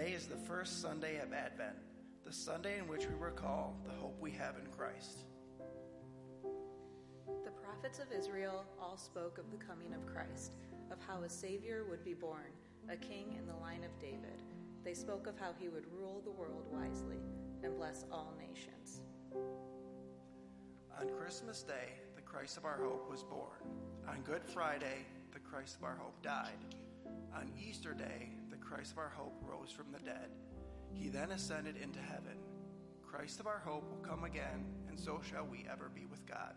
Today is the first Sunday of Advent, the Sunday in which we recall the hope we have in Christ. The prophets of Israel all spoke of the coming of Christ, of how a Savior would be born, a king in the line of David. They spoke of how he would rule the world wisely and bless all nations. On Christmas Day, the Christ of our hope was born. On Good Friday, the Christ of our hope died. On Easter Day, Christ of our hope rose from the dead. He then ascended into heaven. Christ of our hope will come again, and so shall we ever be with God.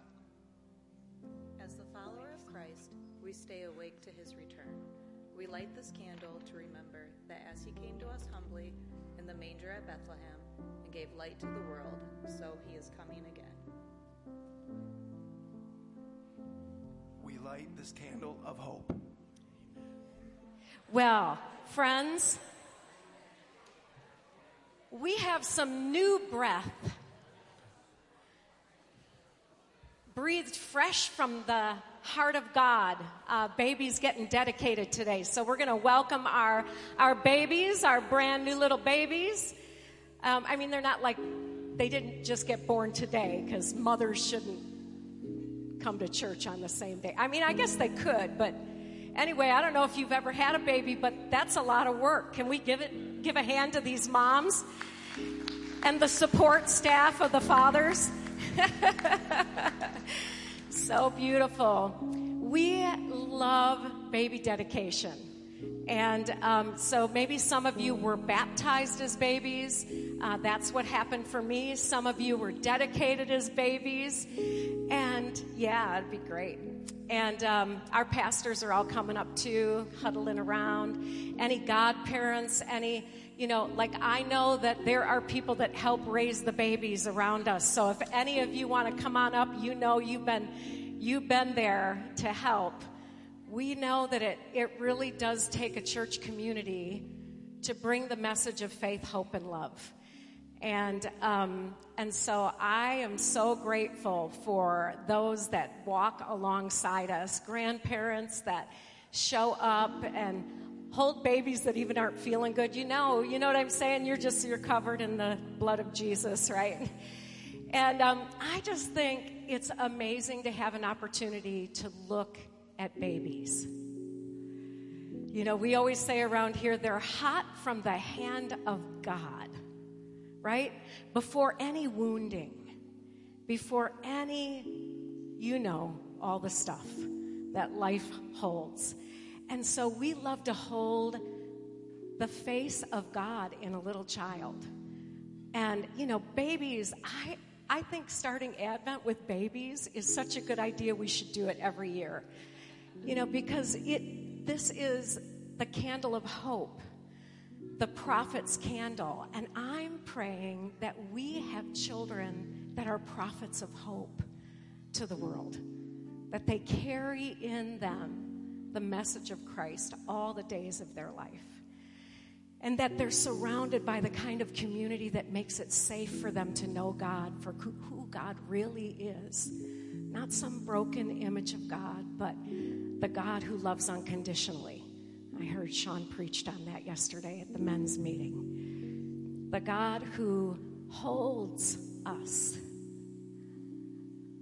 As the follower of Christ, we stay awake to his return. We light this candle to remember that as he came to us humbly in the manger at Bethlehem and gave light to the world, so he is coming again. We light this candle of hope. Well, friends, we have some new breath breathed fresh from the heart of God. Uh, babies getting dedicated today. So we're going to welcome our, our babies, our brand new little babies. Um, I mean, they're not like, they didn't just get born today because mothers shouldn't come to church on the same day. I mean, I guess they could, but anyway, I don't know if you've ever had a baby, but that's a lot of work. Can we give it, give a hand to these moms and the support staff of the fathers? so beautiful. We love baby dedication. And um, so maybe some of you were baptized as babies. Uh, that's what happened for me. Some of you were dedicated as babies. And yeah, it'd be great. And um, our pastors are all coming up too, huddling around. Any godparents, any, you know, like I know that there are people that help raise the babies around us. So if any of you want to come on up, you know you've been, you've been there to help we know that it, it really does take a church community to bring the message of faith, hope, and love. And, um, and so I am so grateful for those that walk alongside us, grandparents that show up and hold babies that even aren't feeling good. You know, you know what I'm saying? You're just, you're covered in the blood of Jesus, right? And um, I just think it's amazing to have an opportunity to look at babies. You know, we always say around here, they're hot from the hand of God, right? Before any wounding, before any, you know, all the stuff that life holds. And so we love to hold the face of God in a little child. And, you know, babies, I, I think starting Advent with babies is such a good idea. We should do it every year. You know, because it this is the candle of hope, the prophet's candle. And I'm praying that we have children that are prophets of hope to the world, that they carry in them the message of Christ all the days of their life. And that they're surrounded by the kind of community that makes it safe for them to know God for who God really is. Not some broken image of God, but the God who loves unconditionally. I heard Sean preached on that yesterday at the men's meeting. The God who holds us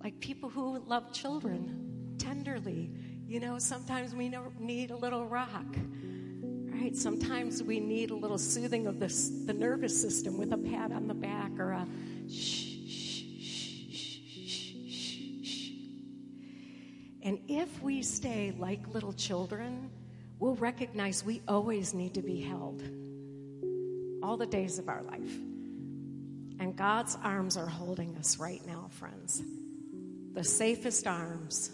like people who love children tenderly. You know, sometimes we need a little rock, right? Sometimes we need a little soothing of the, the nervous system with a pat on the back or a shh And if we stay like little children, we'll recognize we always need to be held all the days of our life. And God's arms are holding us right now, friends. The safest arms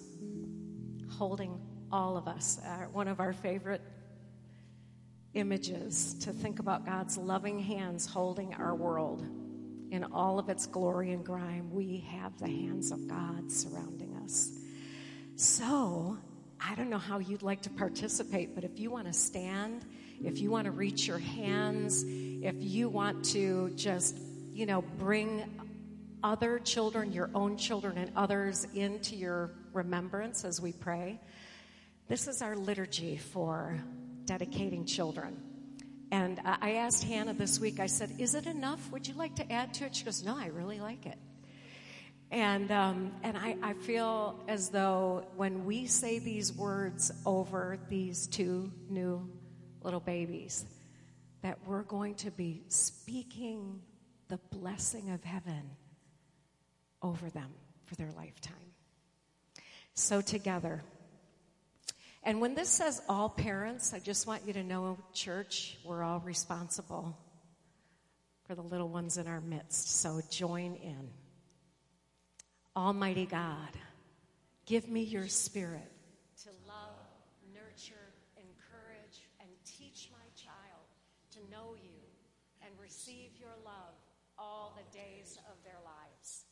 holding all of us. Uh, one of our favorite images to think about God's loving hands holding our world in all of its glory and grime. We have the hands of God surrounding us. So, I don't know how you'd like to participate, but if you want to stand, if you want to reach your hands, if you want to just, you know, bring other children, your own children, and others into your remembrance as we pray, this is our liturgy for dedicating children. And uh, I asked Hannah this week, I said, Is it enough? Would you like to add to it? She goes, No, I really like it. And, um, and I, I feel as though when we say these words over these two new little babies, that we're going to be speaking the blessing of heaven over them for their lifetime. So, together, and when this says all parents, I just want you to know, church, we're all responsible for the little ones in our midst. So, join in. Almighty God, give me your spirit to love, nurture, encourage, and teach my child to know you and receive your love all the days of their lives.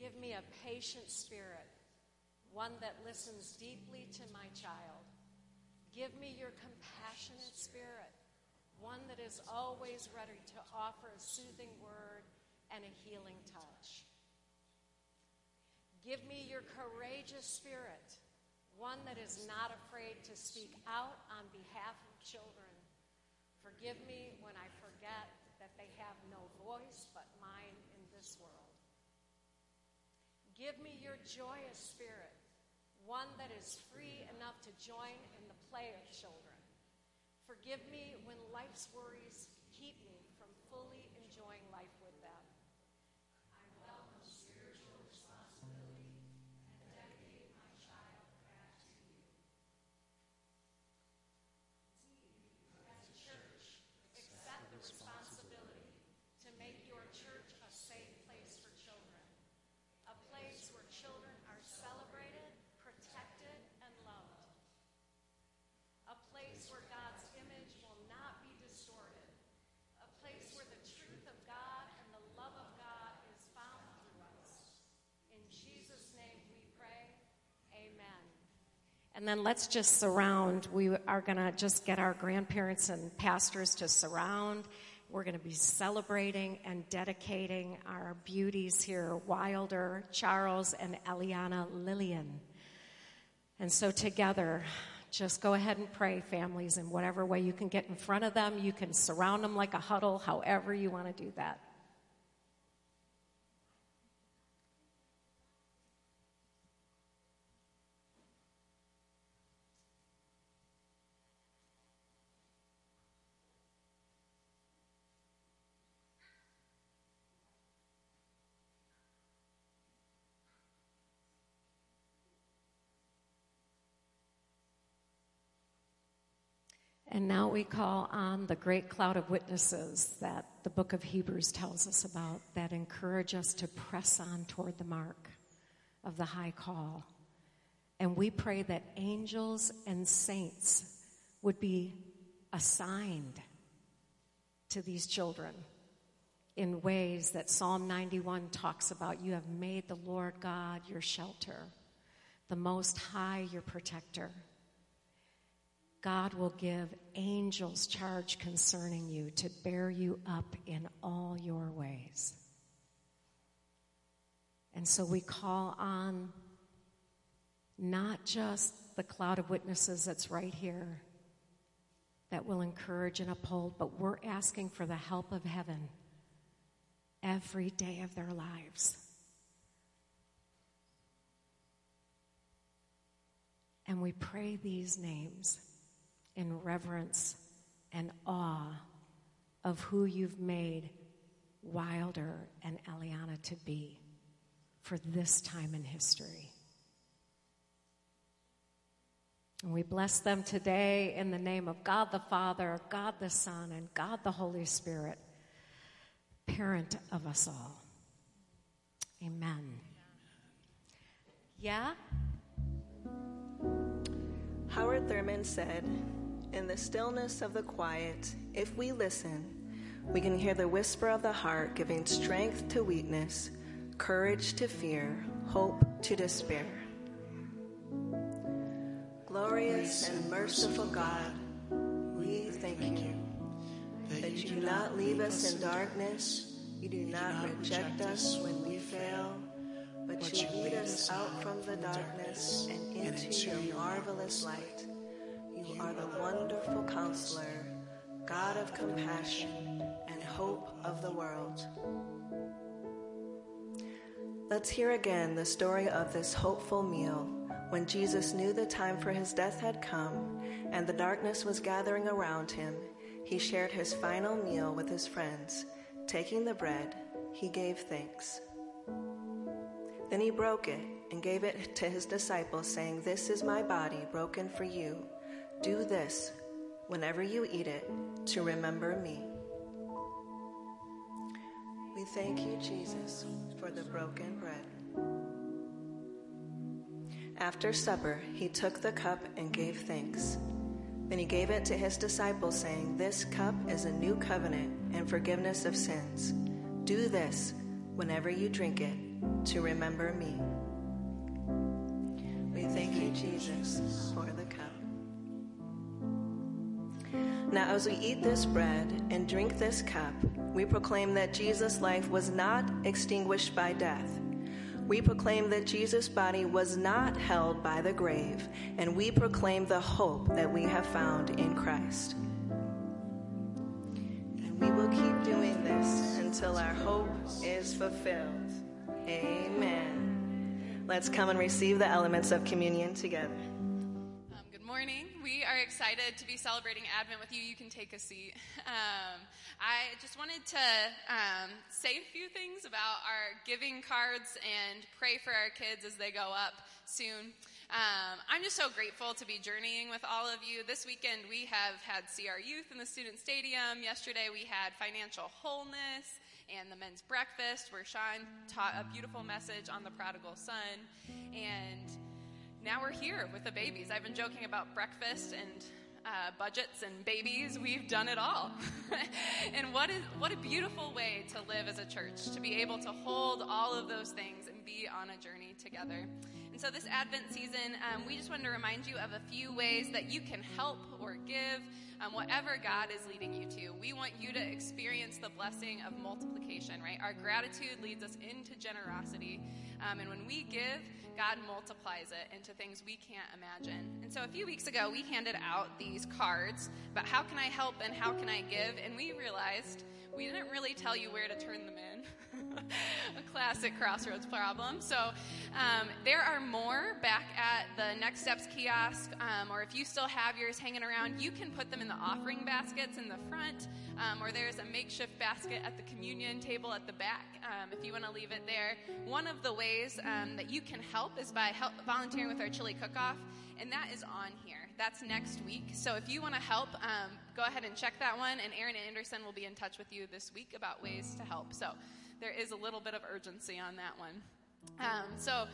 Give me a patient spirit, one that listens deeply to my child. Give me your compassionate spirit, one that is always ready to offer a soothing word and a healing touch. Give me your courageous spirit, one that is not afraid to speak out on behalf of children. Forgive me when I forget that they have no voice but mine in this world. Give me your joyous spirit, one that is free enough to join in the play of children. Forgive me when life's worries keep me from fully And then let's just surround. We are going to just get our grandparents and pastors to surround. We're going to be celebrating and dedicating our beauties here Wilder, Charles, and Eliana Lillian. And so, together, just go ahead and pray, families, in whatever way you can get in front of them. You can surround them like a huddle, however you want to do that. And now we call on the great cloud of witnesses that the book of Hebrews tells us about that encourage us to press on toward the mark of the high call. And we pray that angels and saints would be assigned to these children in ways that Psalm 91 talks about. You have made the Lord God your shelter, the Most High your protector. God will give angels charge concerning you to bear you up in all your ways. And so we call on not just the cloud of witnesses that's right here that will encourage and uphold, but we're asking for the help of heaven every day of their lives. And we pray these names in reverence and awe of who you've made Wilder and Eliana to be for this time in history. And we bless them today in the name of God the Father, God the Son, and God the Holy Spirit, parent of us all. Amen. Yeah? Howard Thurman said, in the stillness of the quiet, if we listen, we can hear the whisper of the heart giving strength to weakness, courage to fear, hope to despair. Glorious and merciful God, we thank you that you do not leave us in darkness, you do not reject us when we fail, but you lead us out from the darkness and into your marvelous light. You are the wonderful counselor, God of compassion and hope of the world. Let's hear again the story of this hopeful meal when Jesus knew the time for his death had come and the darkness was gathering around him. He shared his final meal with his friends. Taking the bread, he gave thanks. Then he broke it and gave it to his disciples, saying, This is my body broken for you. Do this whenever you eat it to remember me. We thank you, Jesus, for the broken bread. After supper, he took the cup and gave thanks. Then he gave it to his disciples, saying, This cup is a new covenant and forgiveness of sins. Do this whenever you drink it to remember me. We thank you, Jesus, for the Now, as we eat this bread and drink this cup, we proclaim that Jesus' life was not extinguished by death. We proclaim that Jesus' body was not held by the grave, and we proclaim the hope that we have found in Christ. And we will keep doing this until our hope is fulfilled. Amen. Let's come and receive the elements of communion together. Um, good morning. We are excited to be celebrating Advent with you. You can take a seat. Um, I just wanted to um, say a few things about our giving cards and pray for our kids as they go up soon. Um, I'm just so grateful to be journeying with all of you. This weekend we have had CR Youth in the Student Stadium. Yesterday we had Financial Wholeness and the men's breakfast where Sean taught a beautiful message on the prodigal son. And now we're here with the babies. I've been joking about breakfast and uh, budgets and babies. We've done it all. and what, is, what a beautiful way to live as a church, to be able to hold all of those things and be on a journey together. And so, this Advent season, um, we just wanted to remind you of a few ways that you can help or give um, whatever God is leading you to. We want you to experience the blessing of multiplication, right? Our gratitude leads us into generosity. Um, and when we give, God multiplies it into things we can't imagine. And so a few weeks ago, we handed out these cards about how can I help and how can I give, and we realized we didn't really tell you where to turn them in. a classic crossroads problem. So um, there are more back at the Next Steps kiosk, um, or if you still have yours hanging around, you can put them in the offering baskets in the front, um, or there's a makeshift basket at the communion table at the back um, if you want to leave it there. One of the ways um, that you can help is by help volunteering with our chili cook-off, and that is on here. That's next week. So if you want to help, um, go ahead and check that one, and Erin Anderson will be in touch with you this week about ways to help. So there is a little bit of urgency on that one. Um, so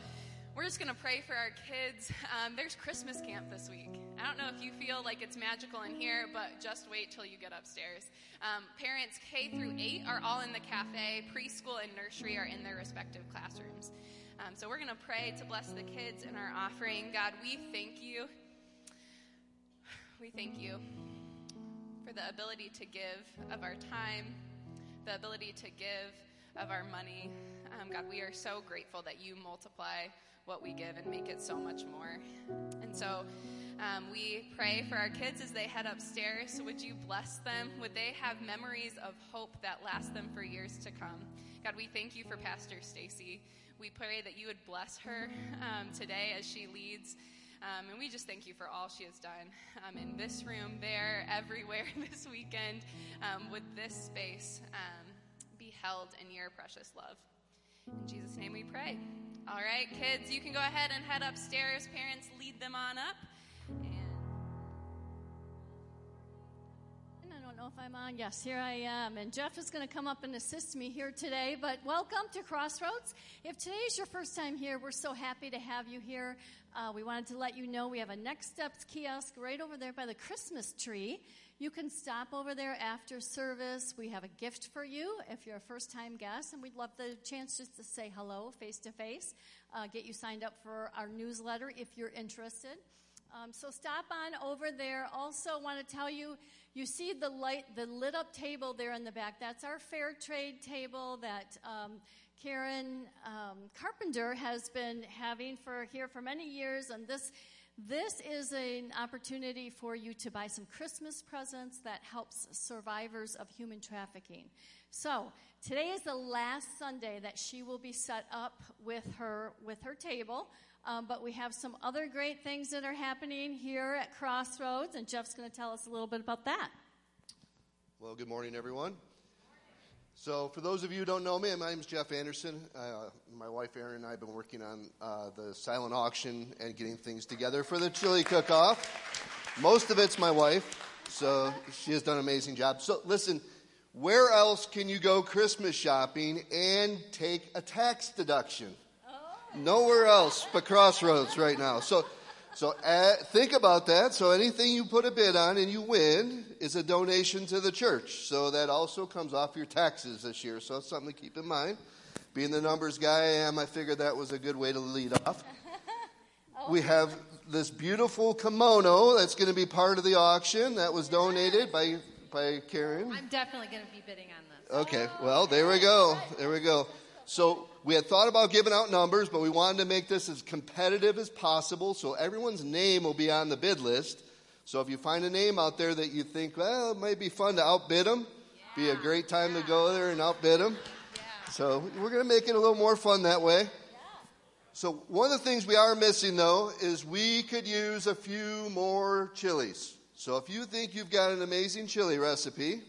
we're just going to pray for our kids. Um, there's Christmas camp this week. I don't know if you feel like it's magical in here, but just wait till you get upstairs. Um, parents K through 8 are all in the cafe, preschool and nursery are in their respective classrooms. Um, so we're going to pray to bless the kids in our offering. God, we thank you. We thank you for the ability to give of our time, the ability to give of our money. Um, God, we are so grateful that you multiply what we give and make it so much more. And so um, we pray for our kids as they head upstairs. Would you bless them? Would they have memories of hope that last them for years to come? God, we thank you for Pastor Stacy. We pray that you would bless her um, today as she leads. Um, and we just thank you for all she has done um, in this room, there, everywhere this weekend, um, with this space. Um, be held in your precious love. In Jesus' name we pray. All right, kids, you can go ahead and head upstairs. Parents, lead them on up. Know if I'm on. Yes, here I am. And Jeff is going to come up and assist me here today. But welcome to Crossroads. If today is your first time here, we're so happy to have you here. Uh, we wanted to let you know we have a Next Steps kiosk right over there by the Christmas tree. You can stop over there after service. We have a gift for you if you're a first time guest, and we'd love the chance just to say hello face to face, get you signed up for our newsletter if you're interested. Um, so stop on over there. Also, want to tell you, you see the light, the lit up table there in the back. That's our fair trade table that um, Karen um, Carpenter has been having for here for many years, and this This is an opportunity for you to buy some Christmas presents that helps survivors of human trafficking. So, today is the last Sunday that she will be set up with her with her table. Um, but we have some other great things that are happening here at Crossroads, and Jeff's going to tell us a little bit about that. Well, good morning, everyone. So, for those of you who don't know me, my name is Jeff Anderson. Uh, my wife Erin and I have been working on uh, the silent auction and getting things together for the chili cook off. Most of it's my wife, so she has done an amazing job. So, listen, where else can you go Christmas shopping and take a tax deduction? Nowhere else but Crossroads right now. So, so uh, think about that. So anything you put a bid on and you win is a donation to the church. So that also comes off your taxes this year. So it's something to keep in mind. Being the numbers guy I am, I figured that was a good way to lead off. We have this beautiful kimono that's going to be part of the auction that was donated by by Karen. I'm definitely going to be bidding on this. Okay, well, there we go. There we go. So we had thought about giving out numbers, but we wanted to make this as competitive as possible so everyone's name will be on the bid list. So if you find a name out there that you think, well, it might be fun to outbid them, be a great time to go there and outbid them. So we're going to make it a little more fun that way. So one of the things we are missing though is we could use a few more chilies. So if you think you've got an amazing chili recipe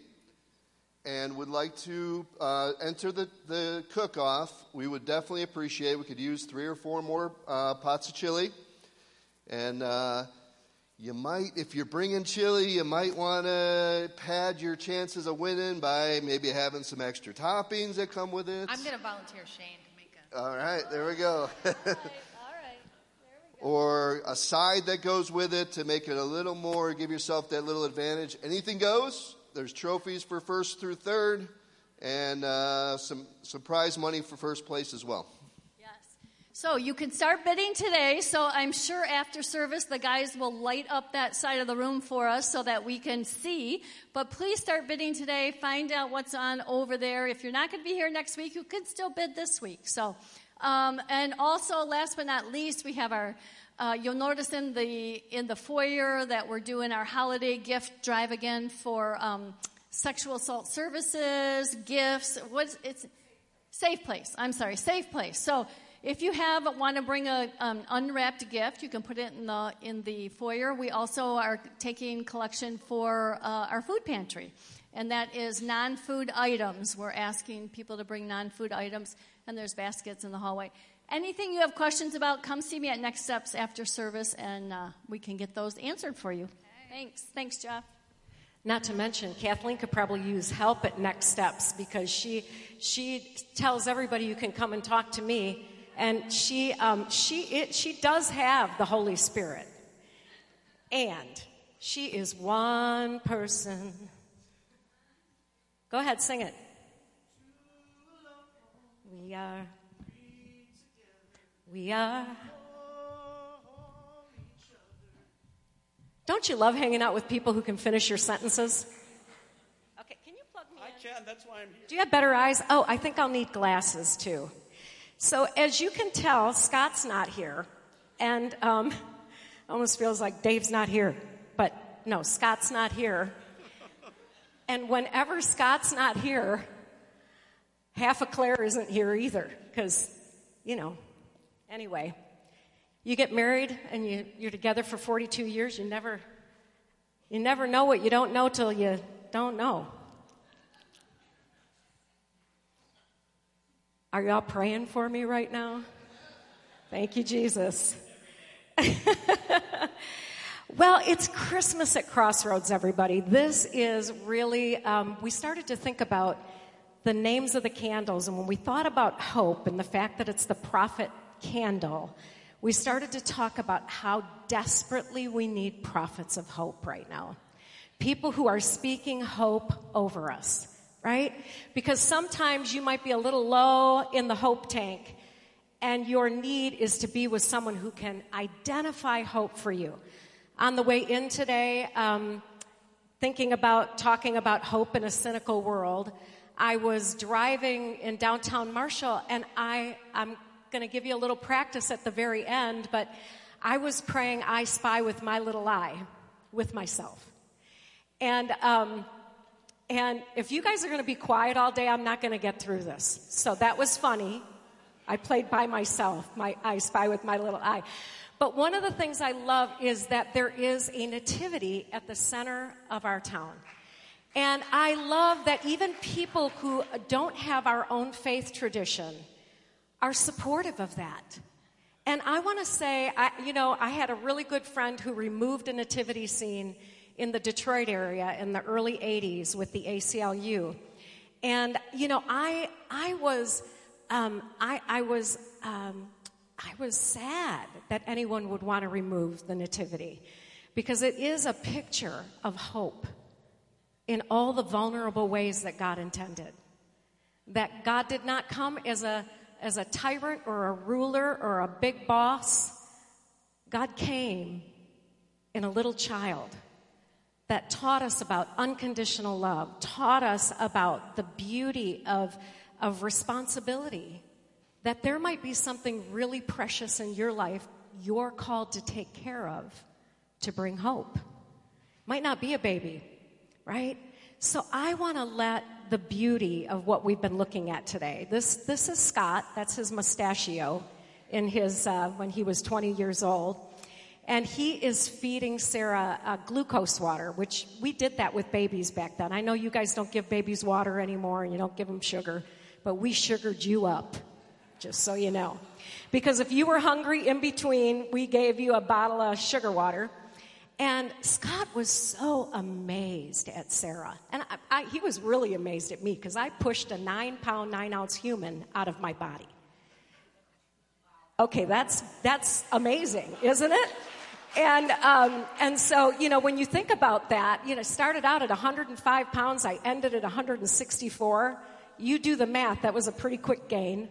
and would like to uh, enter the, the cook off, we would definitely appreciate We could use three or four more uh, pots of chili. And uh, you might, if you're bringing chili, you might want to pad your chances of winning by maybe having some extra toppings that come with it. I'm going to volunteer Shane to make a. All right, there we go. All right, there we go. or a side that goes with it to make it a little more, give yourself that little advantage. Anything goes. There's trophies for first through third, and uh, some, prize money for first place as well. Yes. So you can start bidding today. So I'm sure after service, the guys will light up that side of the room for us so that we can see. But please start bidding today. Find out what's on over there. If you're not going to be here next week, you can still bid this week. So, um, and also, last but not least, we have our. Uh, you'll notice in the in the foyer that we're doing our holiday gift drive again for um, sexual assault services, gifts. What's it's safe place. I'm sorry, safe place. So if you have want to bring a um, unwrapped gift, you can put it in the in the foyer. We also are taking collection for uh, our food pantry, and that is non-food items. We're asking people to bring non-food items, and there's baskets in the hallway. Anything you have questions about, come see me at Next Steps after service, and uh, we can get those answered for you. Thanks. Thanks, Jeff. Not to mention, Kathleen could probably use help at Next Steps because she she tells everybody you can come and talk to me, and she um, she it, she does have the Holy Spirit, and she is one person. Go ahead, sing it. We are. We are. Don't you love hanging out with people who can finish your sentences? Okay, can you plug me I in? can. That's why I'm here. Do you have better eyes? Oh, I think I'll need glasses too. So, as you can tell, Scott's not here. And um, almost feels like Dave's not here. But no, Scott's not here. And whenever Scott's not here, half of Claire isn't here either. Because, you know, anyway, you get married and you, you're together for 42 years, you never, you never know what you don't know till you don't know. Are y'all praying for me right now? Thank you, Jesus. well, it's Christmas at Crossroads, everybody. This is really, um, we started to think about the names of the candles, and when we thought about hope and the fact that it's the prophet candle, we started to talk about how desperately we need prophets of hope right now. People who are speaking hope over us, right? Because sometimes you might be a little low in the hope tank and your need is to be with someone who can identify hope for you. On the way in today, um, thinking about talking about hope in a cynical world, I was driving in downtown Marshall and I, I'm going to give you a little practice at the very end, but I was praying, I spy with my little eye, with myself. And, um, and if you guys are going to be quiet all day, I'm not going to get through this. So that was funny. I played by myself, my I spy with my little eye. But one of the things I love is that there is a nativity at the center of our town. And I love that even people who don't have our own faith tradition are supportive of that. And I want to say, I, you know, I had a really good friend who removed a nativity scene in the Detroit area in the early 80s with the ACLU. And, you know, I, I was, um, I, I was, um, I was sad that anyone would want to remove the nativity because it is a picture of hope in all the vulnerable ways that God intended. That God did not come as a, as a tyrant or a ruler or a big boss. God came in a little child that taught us about unconditional love, taught us about the beauty of, of responsibility, that there might be something really precious in your life you're called to take care of to bring hope. Might not be a baby, right? So I want to let the beauty of what we've been looking at today. This, this is Scott. That's his mustachio in his, uh, when he was 20 years old. And he is feeding Sarah uh, glucose water, which we did that with babies back then. I know you guys don't give babies water anymore and you don't give them sugar, but we sugared you up, just so you know. Because if you were hungry in between, we gave you a bottle of sugar water and Scott was so amazed at Sarah. And I, I, he was really amazed at me because I pushed a nine pound, nine ounce human out of my body. Okay, that's, that's amazing, isn't it? And, um, and so, you know, when you think about that, you know, started out at 105 pounds, I ended at 164. You do the math, that was a pretty quick gain.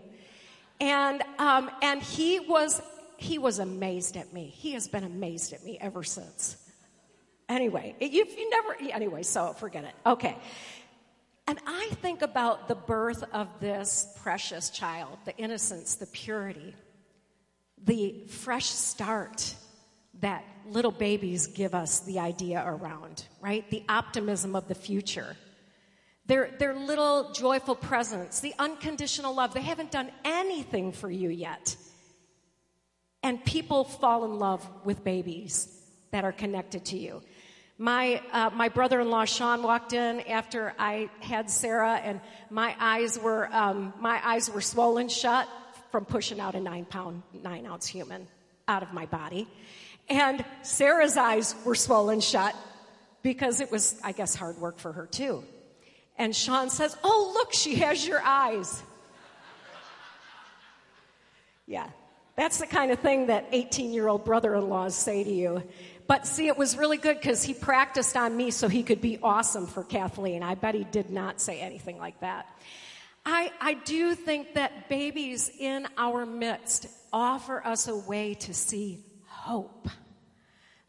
And, um, and he was he was amazed at me. He has been amazed at me ever since. Anyway, you, you never, anyway, so forget it. Okay. And I think about the birth of this precious child, the innocence, the purity, the fresh start that little babies give us the idea around, right? The optimism of the future. Their, their little joyful presence, the unconditional love. They haven't done anything for you yet. And people fall in love with babies that are connected to you. My, uh, my brother in law Sean walked in after I had Sarah, and my eyes, were, um, my eyes were swollen shut from pushing out a nine pound, nine ounce human out of my body. And Sarah's eyes were swollen shut because it was, I guess, hard work for her too. And Sean says, Oh, look, she has your eyes. Yeah, that's the kind of thing that 18 year old brother in laws say to you. But see, it was really good because he practiced on me so he could be awesome for Kathleen. I bet he did not say anything like that. I, I do think that babies in our midst offer us a way to see hope.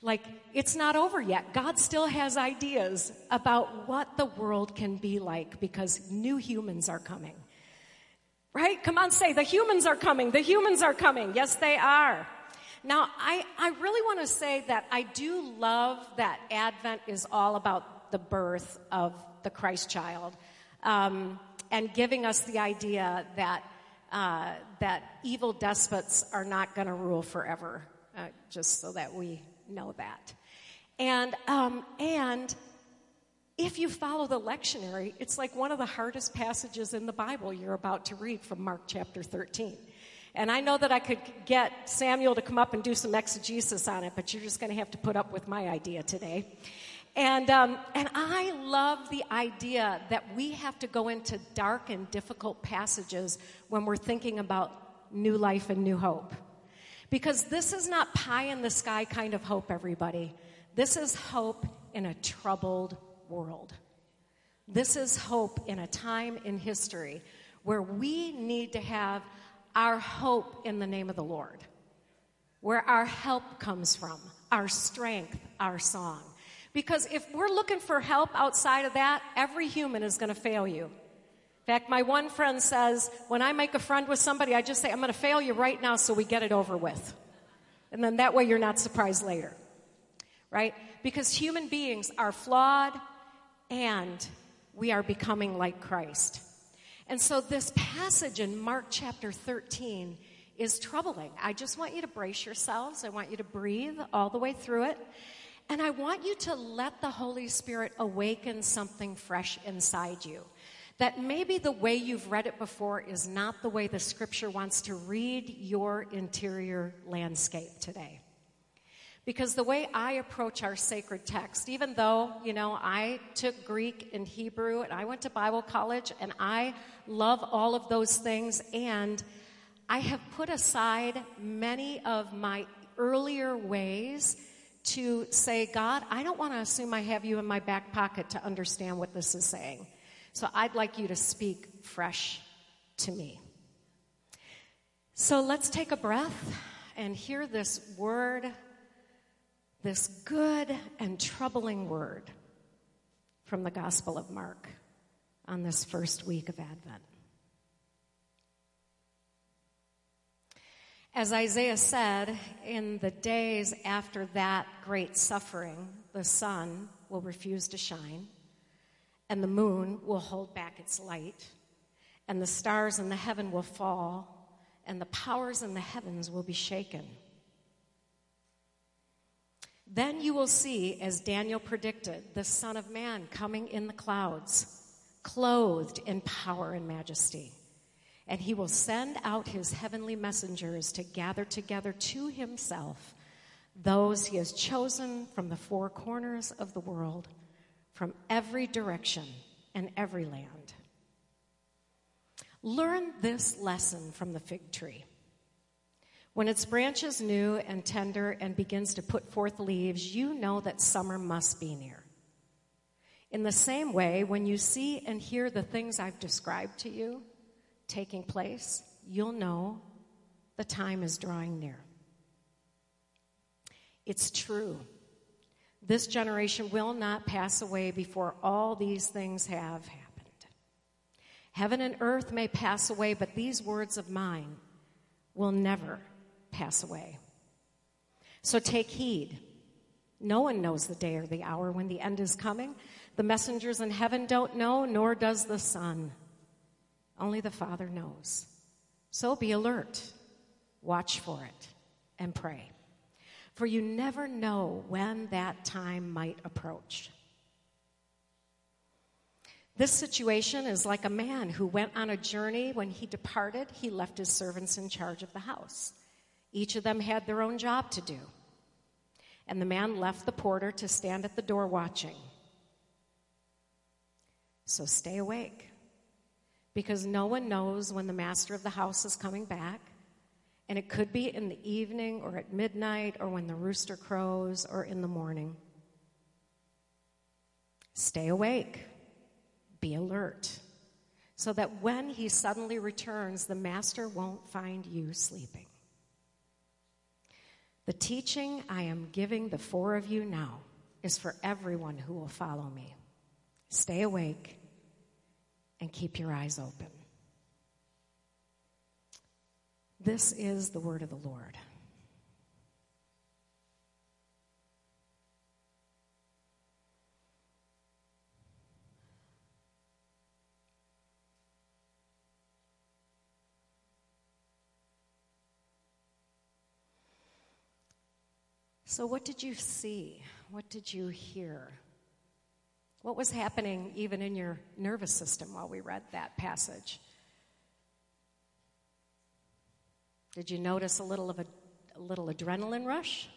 Like, it's not over yet. God still has ideas about what the world can be like because new humans are coming. Right? Come on, say, the humans are coming. The humans are coming. Yes, they are. Now, I, I really want to say that I do love that Advent is all about the birth of the Christ child um, and giving us the idea that, uh, that evil despots are not going to rule forever, uh, just so that we know that. And, um, and if you follow the lectionary, it's like one of the hardest passages in the Bible you're about to read from Mark chapter 13. And I know that I could get Samuel to come up and do some exegesis on it, but you're just going to have to put up with my idea today. And, um, and I love the idea that we have to go into dark and difficult passages when we're thinking about new life and new hope. Because this is not pie in the sky kind of hope, everybody. This is hope in a troubled world. This is hope in a time in history where we need to have our hope in the name of the Lord, where our help comes from, our strength, our song. Because if we're looking for help outside of that, every human is going to fail you. In fact, my one friend says, when I make a friend with somebody, I just say, I'm going to fail you right now so we get it over with. And then that way you're not surprised later, right? Because human beings are flawed and we are becoming like Christ. And so this passage in Mark chapter 13 is troubling. I just want you to brace yourselves. I want you to breathe all the way through it. And I want you to let the Holy Spirit awaken something fresh inside you. That maybe the way you've read it before is not the way the scripture wants to read your interior landscape today. Because the way I approach our sacred text, even though, you know, I took Greek and Hebrew and I went to Bible college and I love all of those things and I have put aside many of my earlier ways to say, God, I don't want to assume I have you in my back pocket to understand what this is saying. So I'd like you to speak fresh to me. So let's take a breath and hear this word, this good and troubling word from the Gospel of Mark on this first week of Advent. As Isaiah said, in the days after that great suffering, the sun will refuse to shine, and the moon will hold back its light, and the stars in the heaven will fall, and the powers in the heavens will be shaken. Then you will see, as Daniel predicted, the Son of Man coming in the clouds, clothed in power and majesty and he will send out his heavenly messengers to gather together to himself those he has chosen from the four corners of the world, from every direction and every land. Learn this lesson from the fig tree. When its branch is new and tender and begins to put forth leaves, you know that summer must be near. In the same way, when you see and hear the things I've described to you, taking place, you'll know the time is drawing near. It's true. This generation will not pass away before all these things have happened. Heaven and earth may pass away, but these words of mine will never pass away. So take heed. No one knows the day or the hour when the end is coming. The messengers in heaven don't know, nor does the Son only the Father knows. So be alert, watch for it, and pray. For you never know when that time might approach. This situation is like a man who went on a journey. When he departed, he left his servants in charge of the house. Each of them had their own job to do. And the man left the porter to stand at the door watching. So stay awake because no one knows when the master of the house is coming back. And it could be in the evening or at midnight or when the rooster crows or in the morning. Stay awake, be alert, so that when he suddenly returns, the master won't find you sleeping. The teaching I am giving the four of you now is for everyone who will follow me. Stay awake and keep your eyes open. This is the word of the Lord. So, what did you see? What did you hear? What was happening even in your nervous system while we read that passage? Did you notice a little of a, a little adrenaline rush?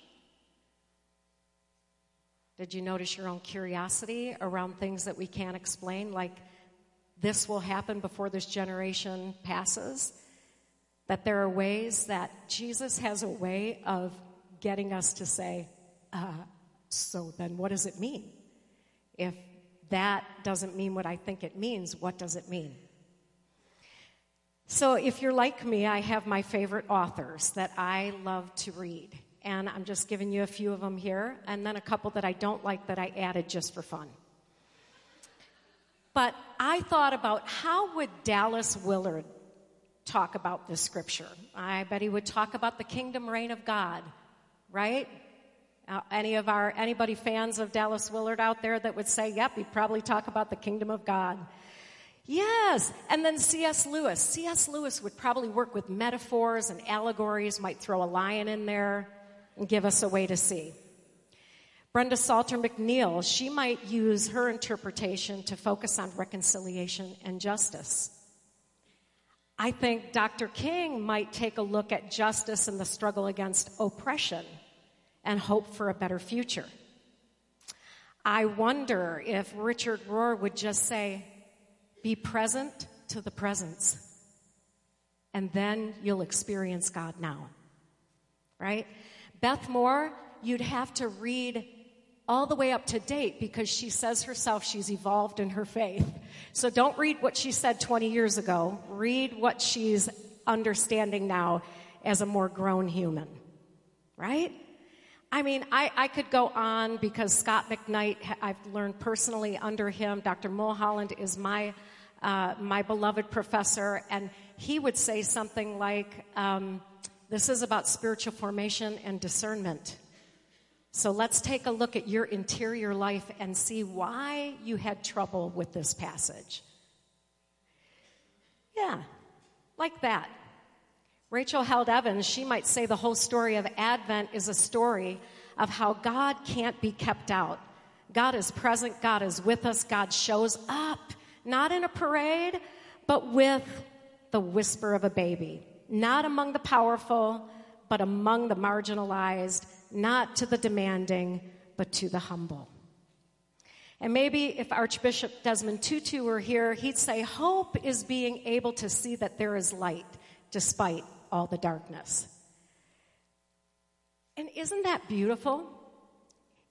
Did you notice your own curiosity around things that we can't explain, like this will happen before this generation passes? That there are ways that Jesus has a way of getting us to say, uh, so then what does it mean? If that doesn't mean what I think it means. What does it mean? So, if you're like me, I have my favorite authors that I love to read. And I'm just giving you a few of them here, and then a couple that I don't like that I added just for fun. But I thought about how would Dallas Willard talk about this scripture? I bet he would talk about the kingdom reign of God right? Uh, any of our anybody fans of Dallas Willard out there that would say, "Yep, he'd probably talk about the kingdom of God." Yes, and then C.S. Lewis. C.S. Lewis would probably work with metaphors and allegories, might throw a lion in there and give us a way to see. Brenda Salter McNeil, she might use her interpretation to focus on reconciliation and justice. I think Dr. King might take a look at justice and the struggle against oppression and hope for a better future. I wonder if Richard Rohr would just say, be present to the presence, and then you'll experience God now. Right? Beth Moore, you'd have to read all the way up to date because she says herself she's evolved in her faith. So don't read what she said 20 years ago. Read what she's understanding now as a more grown human. Right? I mean, I, I could go on because Scot McKnight, I've learned personally under him. Dr. Mulholland is my, uh, my beloved professor, and he would say something like, um, This is about spiritual formation and discernment. So let's take a look at your interior life and see why you had trouble with this passage. Yeah, like that. Rachel Held Evans, she might say the whole story of Advent is a story of how God can't be kept out. God is present, God is with us, God shows up, not in a parade, but with the whisper of a baby. Not among the powerful, but among the marginalized, not to the demanding, but to the humble. And maybe if Archbishop Desmond Tutu were here, he'd say, Hope is being able to see that there is light despite all the darkness. And isn't that beautiful?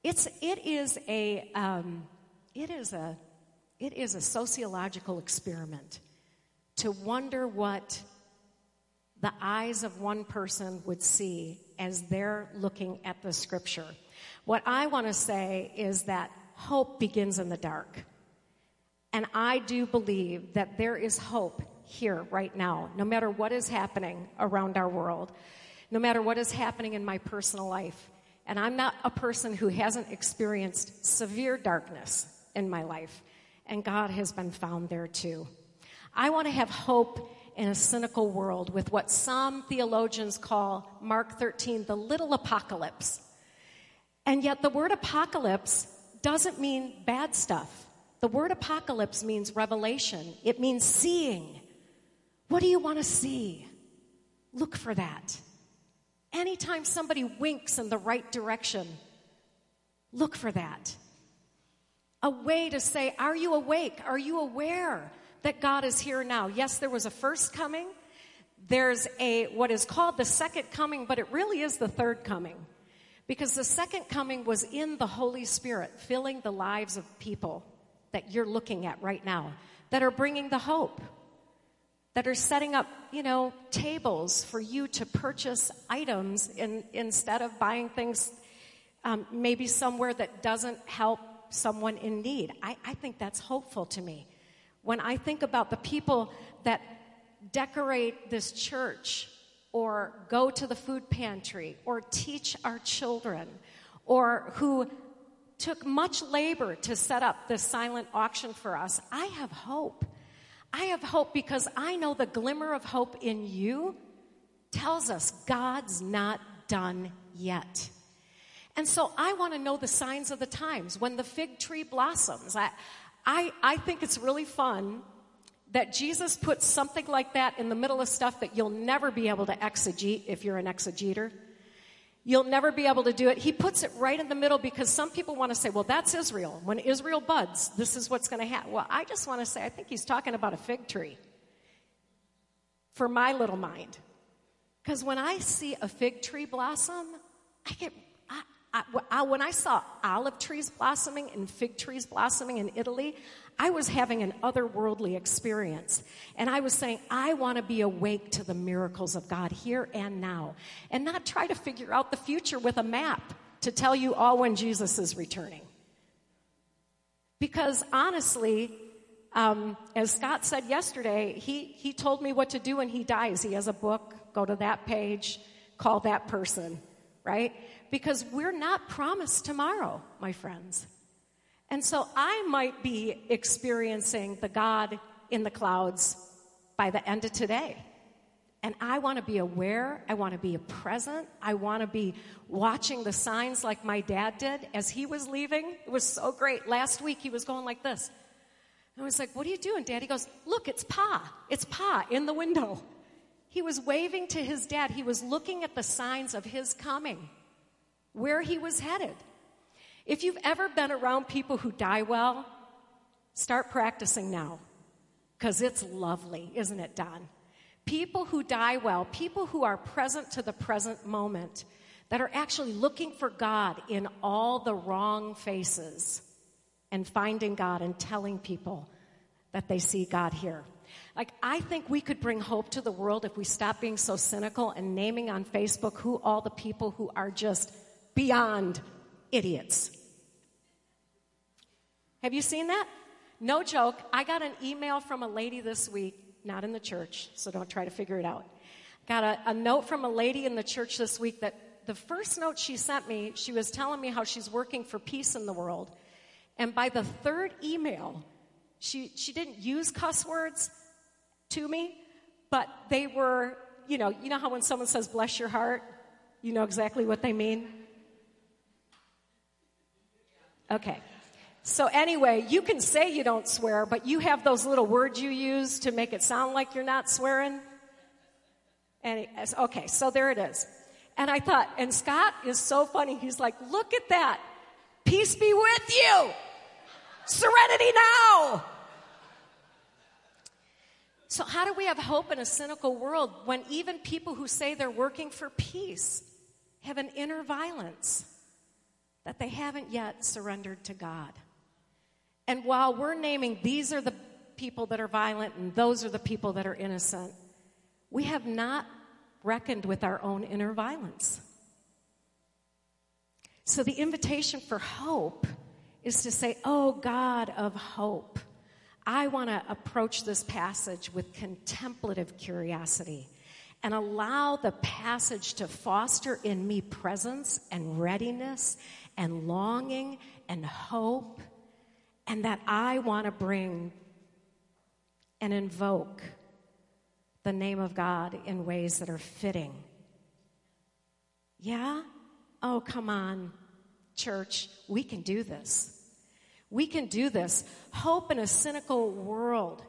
It's, it is a, um, it is a, it is a sociological experiment to wonder what the eyes of one person would see as they're looking at the scripture. What I want to say is that hope begins in the dark. And I do believe that there is hope here right now, no matter what is happening around our world, no matter what is happening in my personal life. And I'm not a person who hasn't experienced severe darkness in my life, and God has been found there too. I want to have hope in a cynical world with what some theologians call Mark 13 the little apocalypse. And yet, the word apocalypse doesn't mean bad stuff. The word apocalypse means revelation, it means seeing. What do you want to see? Look for that. Anytime somebody winks in the right direction, look for that. A way to say, Are you awake? Are you aware that God is here now? Yes, there was a first coming. There's a what is called the second coming, but it really is the third coming. Because the second coming was in the Holy Spirit, filling the lives of people that you're looking at right now, that are bringing the hope that are setting up, you know, tables for you to purchase items in, instead of buying things um, maybe somewhere that doesn't help someone in need. I, I think that's hopeful to me. When I think about the people that decorate this church or go to the food pantry or teach our children or who took much labor to set up this silent auction for us, I have hope I have hope because I know the glimmer of hope in you tells us God's not done yet. And so I want to know the signs of the times. When the fig tree blossoms, I, I, I think it's really fun that Jesus puts something like that in the middle of stuff that you'll never be able to exegete if you're an exegeter. You'll never be able to do it. He puts it right in the middle because some people want to say, well, that's Israel. When Israel buds, this is what's going to happen. Well, I just want to say, I think he's talking about a fig tree for my little mind. Because when I see a fig tree blossom, I get, I, I, when I saw olive trees blossoming and fig trees blossoming in Italy, I was having an otherworldly experience. And I was saying, I want to be awake to the miracles of God here and now, and not try to figure out the future with a map to tell you all when Jesus is returning. Because honestly, um, as Scott said yesterday, he, he told me what to do when he dies. He has a book, go to that page, call that person, right? Because we're not promised tomorrow, my friends. And so I might be experiencing the God in the clouds by the end of today. And I want to be aware. I want to be present. I want to be watching the signs like my dad did as he was leaving. It was so great. Last week he was going like this. And I was like, What are you doing, Dad? He goes, Look, it's Pa. It's Pa in the window. He was waving to his dad. He was looking at the signs of his coming, where he was headed. If you've ever been around people who die well, start practicing now because it's lovely, isn't it, Don? People who die well, people who are present to the present moment, that are actually looking for God in all the wrong faces and finding God and telling people that they see God here. Like, I think we could bring hope to the world if we stop being so cynical and naming on Facebook who all the people who are just beyond idiots. Have you seen that? No joke. I got an email from a lady this week, not in the church, so don't try to figure it out. Got a, a note from a lady in the church this week that the first note she sent me, she was telling me how she's working for peace in the world. And by the third email, she, she didn't use cuss words to me, but they were, you know, you know how when someone says bless your heart, you know exactly what they mean? Okay. So, anyway, you can say you don't swear, but you have those little words you use to make it sound like you're not swearing. And okay, so there it is. And I thought, and Scott is so funny. He's like, look at that. Peace be with you. Serenity now. So, how do we have hope in a cynical world when even people who say they're working for peace have an inner violence that they haven't yet surrendered to God? And while we're naming these are the people that are violent and those are the people that are innocent, we have not reckoned with our own inner violence. So the invitation for hope is to say, Oh God of hope, I want to approach this passage with contemplative curiosity and allow the passage to foster in me presence and readiness and longing and hope and that I want to bring and invoke the name of God in ways that are fitting. Yeah? Oh, come on, church. We can do this. We can do this. Hope in a cynical world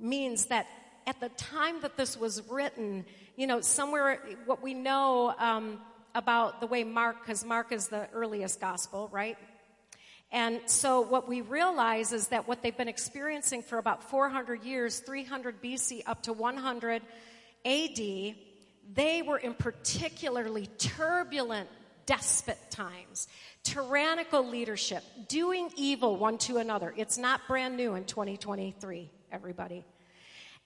means that at the time that this was written, you know, somewhere what we know um, about the way Mark, because Mark is the earliest gospel, right? And so what we realize is that what they've been experiencing for about 400 years, 300 BC up to 100 AD, they were in particularly turbulent despot times, tyrannical leadership, doing evil one to another. It's not brand new in 2023, everybody.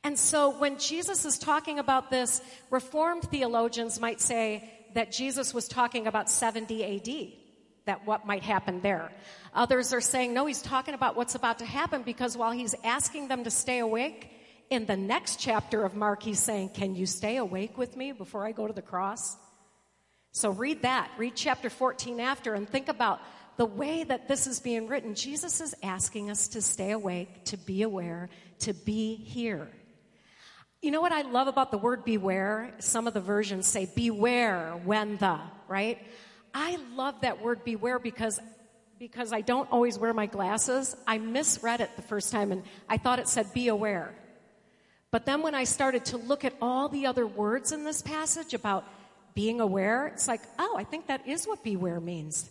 And so when Jesus is talking about this, Reformed theologians might say that Jesus was talking about 70 AD that what might happen there. Others are saying, no, he's talking about what's about to happen because while he's asking them to stay awake, in the next chapter of Mark, he's saying, Can you stay awake with me before I go to the cross? So read that. Read chapter 14 after and think about the way that this is being written. Jesus is asking us to stay awake, to be aware, to be here. You know what I love about the word beware? Some of the versions say beware when the, right? I love that word beware because because I don't always wear my glasses. I misread it the first time and I thought it said be aware. But then when I started to look at all the other words in this passage about being aware, it's like, oh, I think that is what beware means.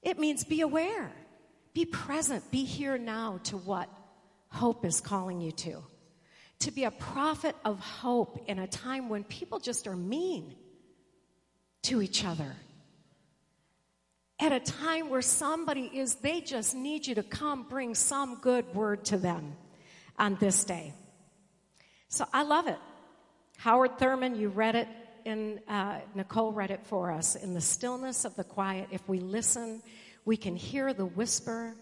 It means be aware, be present, be here now to what hope is calling you to. To be a prophet of hope in a time when people just are mean to each other at a time where somebody is, they just need you to come bring some good word to them on this day. So I love it. Howard Thurman, you read it in, uh, Nicole read it for us. In the stillness of the quiet, if we listen, we can hear the whisper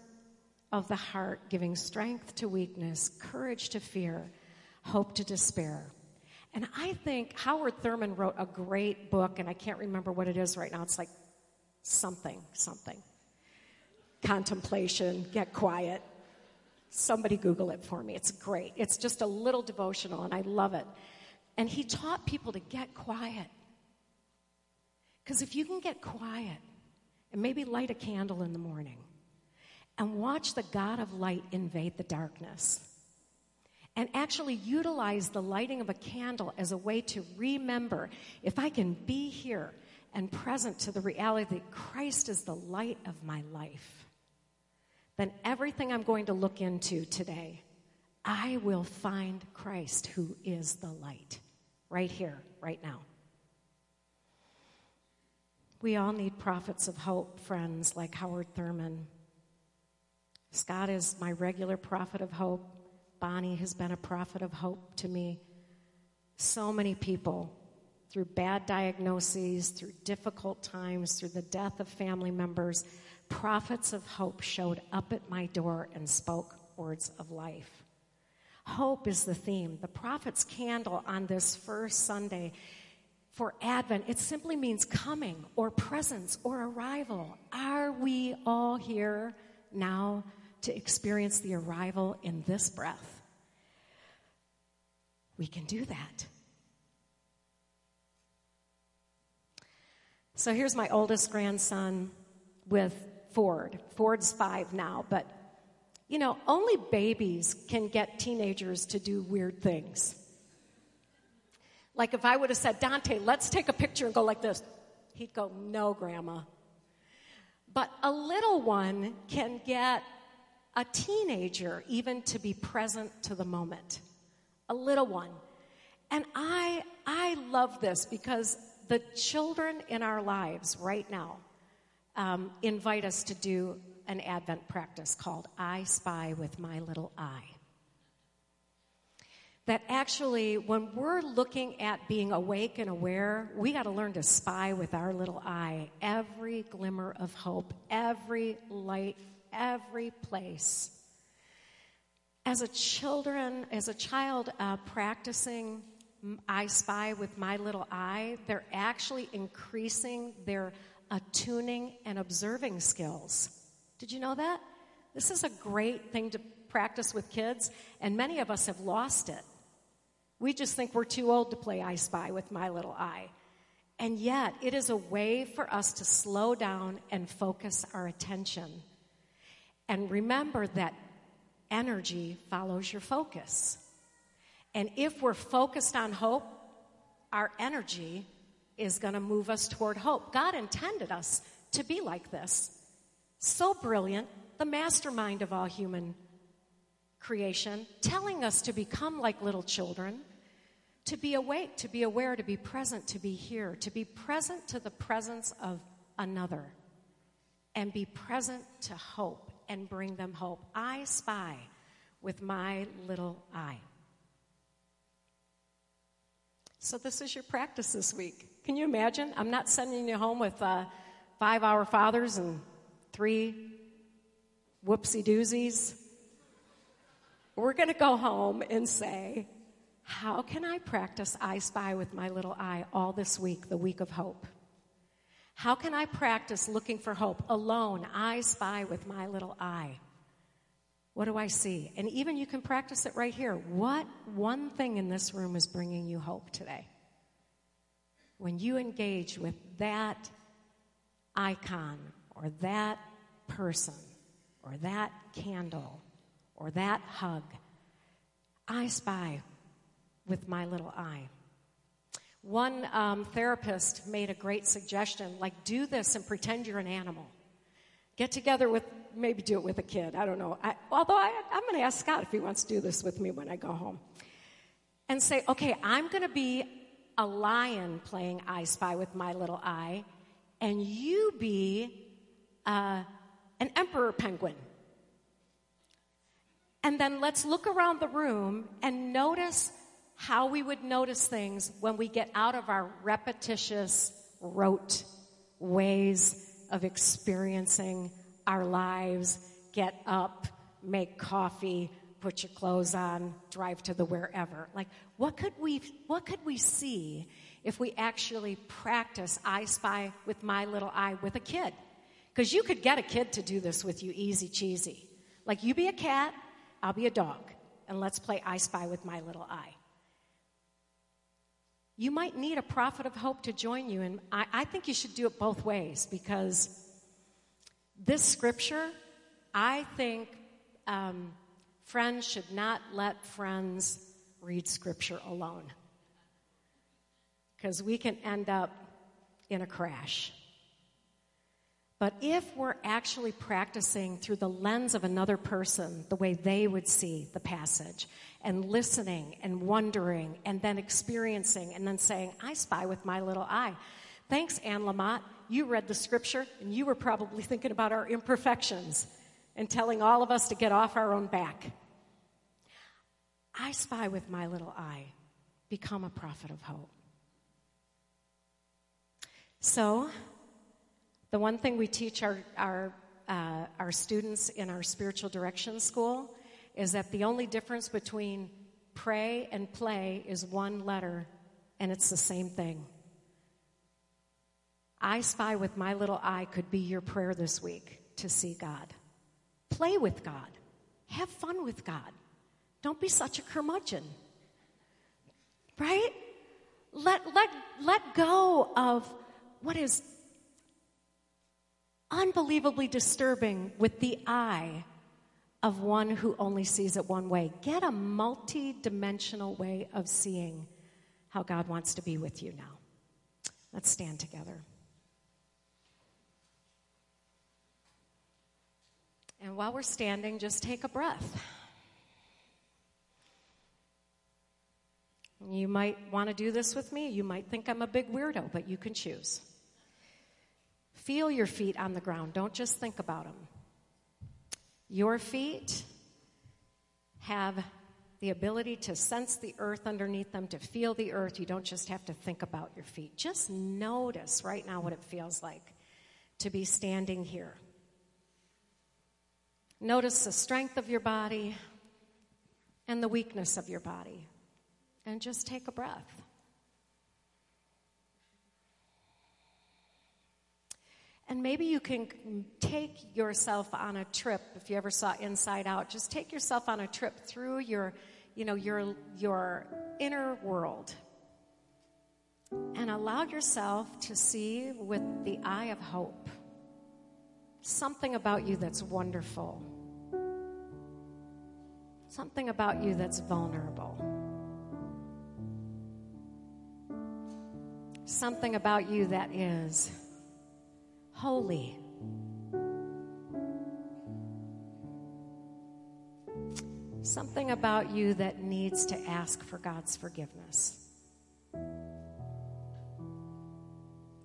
of the heart giving strength to weakness, courage to fear, hope to despair. And I think Howard Thurman wrote a great book, and I can't remember what it is right now. It's like something, something. Contemplation, get quiet. Somebody Google it for me. It's great. It's just a little devotional, and I love it. And he taught people to get quiet. Because if you can get quiet and maybe light a candle in the morning and watch the God of light invade the darkness, and actually utilize the lighting of a candle as a way to remember if I can be here and present to the reality that Christ is the light of my life, then everything I'm going to look into today, I will find Christ who is the light right here, right now. We all need prophets of hope, friends like Howard Thurman. Scott is my regular prophet of hope. Bonnie has been a prophet of hope to me. So many people, through bad diagnoses, through difficult times, through the death of family members, prophets of hope showed up at my door and spoke words of life. Hope is the theme. The prophet's candle on this first Sunday for Advent, it simply means coming or presence or arrival. Are we all here now to experience the arrival in this breath. We can do that. So here's my oldest grandson with Ford. Ford's five now, but you know, only babies can get teenagers to do weird things. Like if I would have said, Dante, let's take a picture and go like this, he'd go, No, Grandma. But a little one can get a teenager even to be present to the moment, a little one. And I, I love this because the children in our lives right now um, invite us to do an Advent practice called I Spy with My Little Eye. That actually, when we're looking at being awake and aware, we got to learn to spy with our little eye every glimmer of hope, every light every place. As a children, as a child uh, practicing I spy with my little eye, they're actually increasing their attuning and observing skills. Did you know that? This is a great thing to practice with kids, and many of us have lost it. We just think we're too old to play I Spy with my little eye. And yet, it is a way for us to slow down and focus our attention and remember that energy follows your focus. And if we're focused on hope, our energy is going to move us toward hope. God intended us to be like this. So brilliant, the mastermind of all human creation, telling us to become like little children, to be awake, to be aware, to be present, to be here, to be present to the presence of another, and be present to hope and bring them hope. I spy with my little eye. So, this is your practice this week. Can you imagine? I'm not sending you home with uh, five Our Fathers and three whoopsie doozies. We're going to go home and say, How can I practice I spy with my little eye all this week, the week of hope? How can I practice looking for hope alone? I spy with my little eye. What do I see? And even you can practice it right here. What one thing in this room is bringing you hope today? When you engage with that icon or that person or that candle or that hug, I spy with my little eye. One um, therapist made a great suggestion like, do this and pretend you're an animal. Get together with, maybe do it with a kid. I don't know. I, although I, I'm going to ask Scott if he wants to do this with me when I go home. And say, okay, I'm going to be a lion playing I Spy with my little eye, and you be uh, an emperor penguin. And then let's look around the room and notice how we would notice things when we get out of our repetitious, rote ways of experiencing our lives, get up, make coffee, put your clothes on, drive to the wherever. Like, what could we, what could we see if we actually practice I spy with my little eye with a kid? Because you could get a kid to do this with you easy cheesy. Like, you be a cat, I'll be a dog, and let's play I spy with my little eye. You might need a prophet of hope to join you, and I, I think you should do it both ways because this scripture, I think um, friends should not let friends read scripture alone because we can end up in a crash. But if we're actually practicing through the lens of another person, the way they would see the passage, and listening and wondering and then experiencing and then saying, I spy with my little eye. Thanks, Anne Lamott. You read the scripture and you were probably thinking about our imperfections and telling all of us to get off our own back. I spy with my little eye. Become a prophet of hope. So, the one thing we teach our, our, uh, our students in our spiritual direction school is that the only difference between pray and play is one letter, and it's the same thing. I spy with my little eye could be your prayer this week to see God. Play with God. Have fun with God. Don't be such a curmudgeon. Right? Let, let, let go of what is unbelievably disturbing with the eye of one who only sees it one way. Get a multi dimensional way of seeing how God wants to be with you now. Let's stand together. And while we're standing, just take a breath. You might want to do this with me. You might think I'm a big weirdo, but you can choose. Feel your feet on the ground. Don't just think about them. Your feet have the ability to sense the earth underneath them, to feel the earth. You don't just have to think about your feet. Just notice right now what it feels like to be standing here. Notice the strength of your body and the weakness of your body. And just take a breath. And maybe you can take yourself on a trip. If you ever saw Inside Out, just take yourself on a trip through your, you know, your your inner world, and allow yourself to see with the eye of hope something about you that's wonderful, something about you that's vulnerable, something about you that is holy. Something about you that needs to ask for God's forgiveness.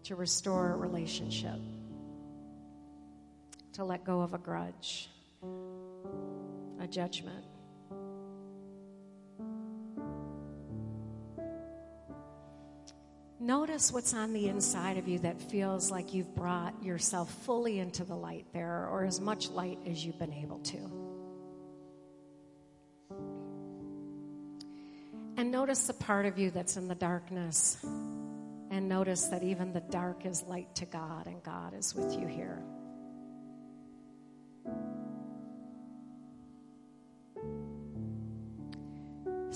To restore a relationship. To let go of a grudge, a judgment. Notice what's on the inside of you that feels like you've brought yourself fully into the light there, or as much light as you've been able to. And notice the part of you that's in the darkness. And notice that even the dark is light to God, and God is with you here.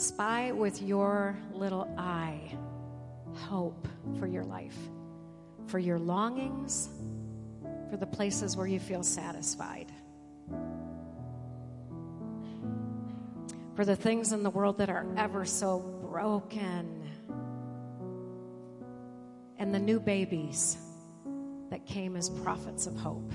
Spy with your little eye hope for your life, for your longings, for the places where you feel satisfied, for the things in the world that are ever so broken, and the new babies that came as prophets of hope.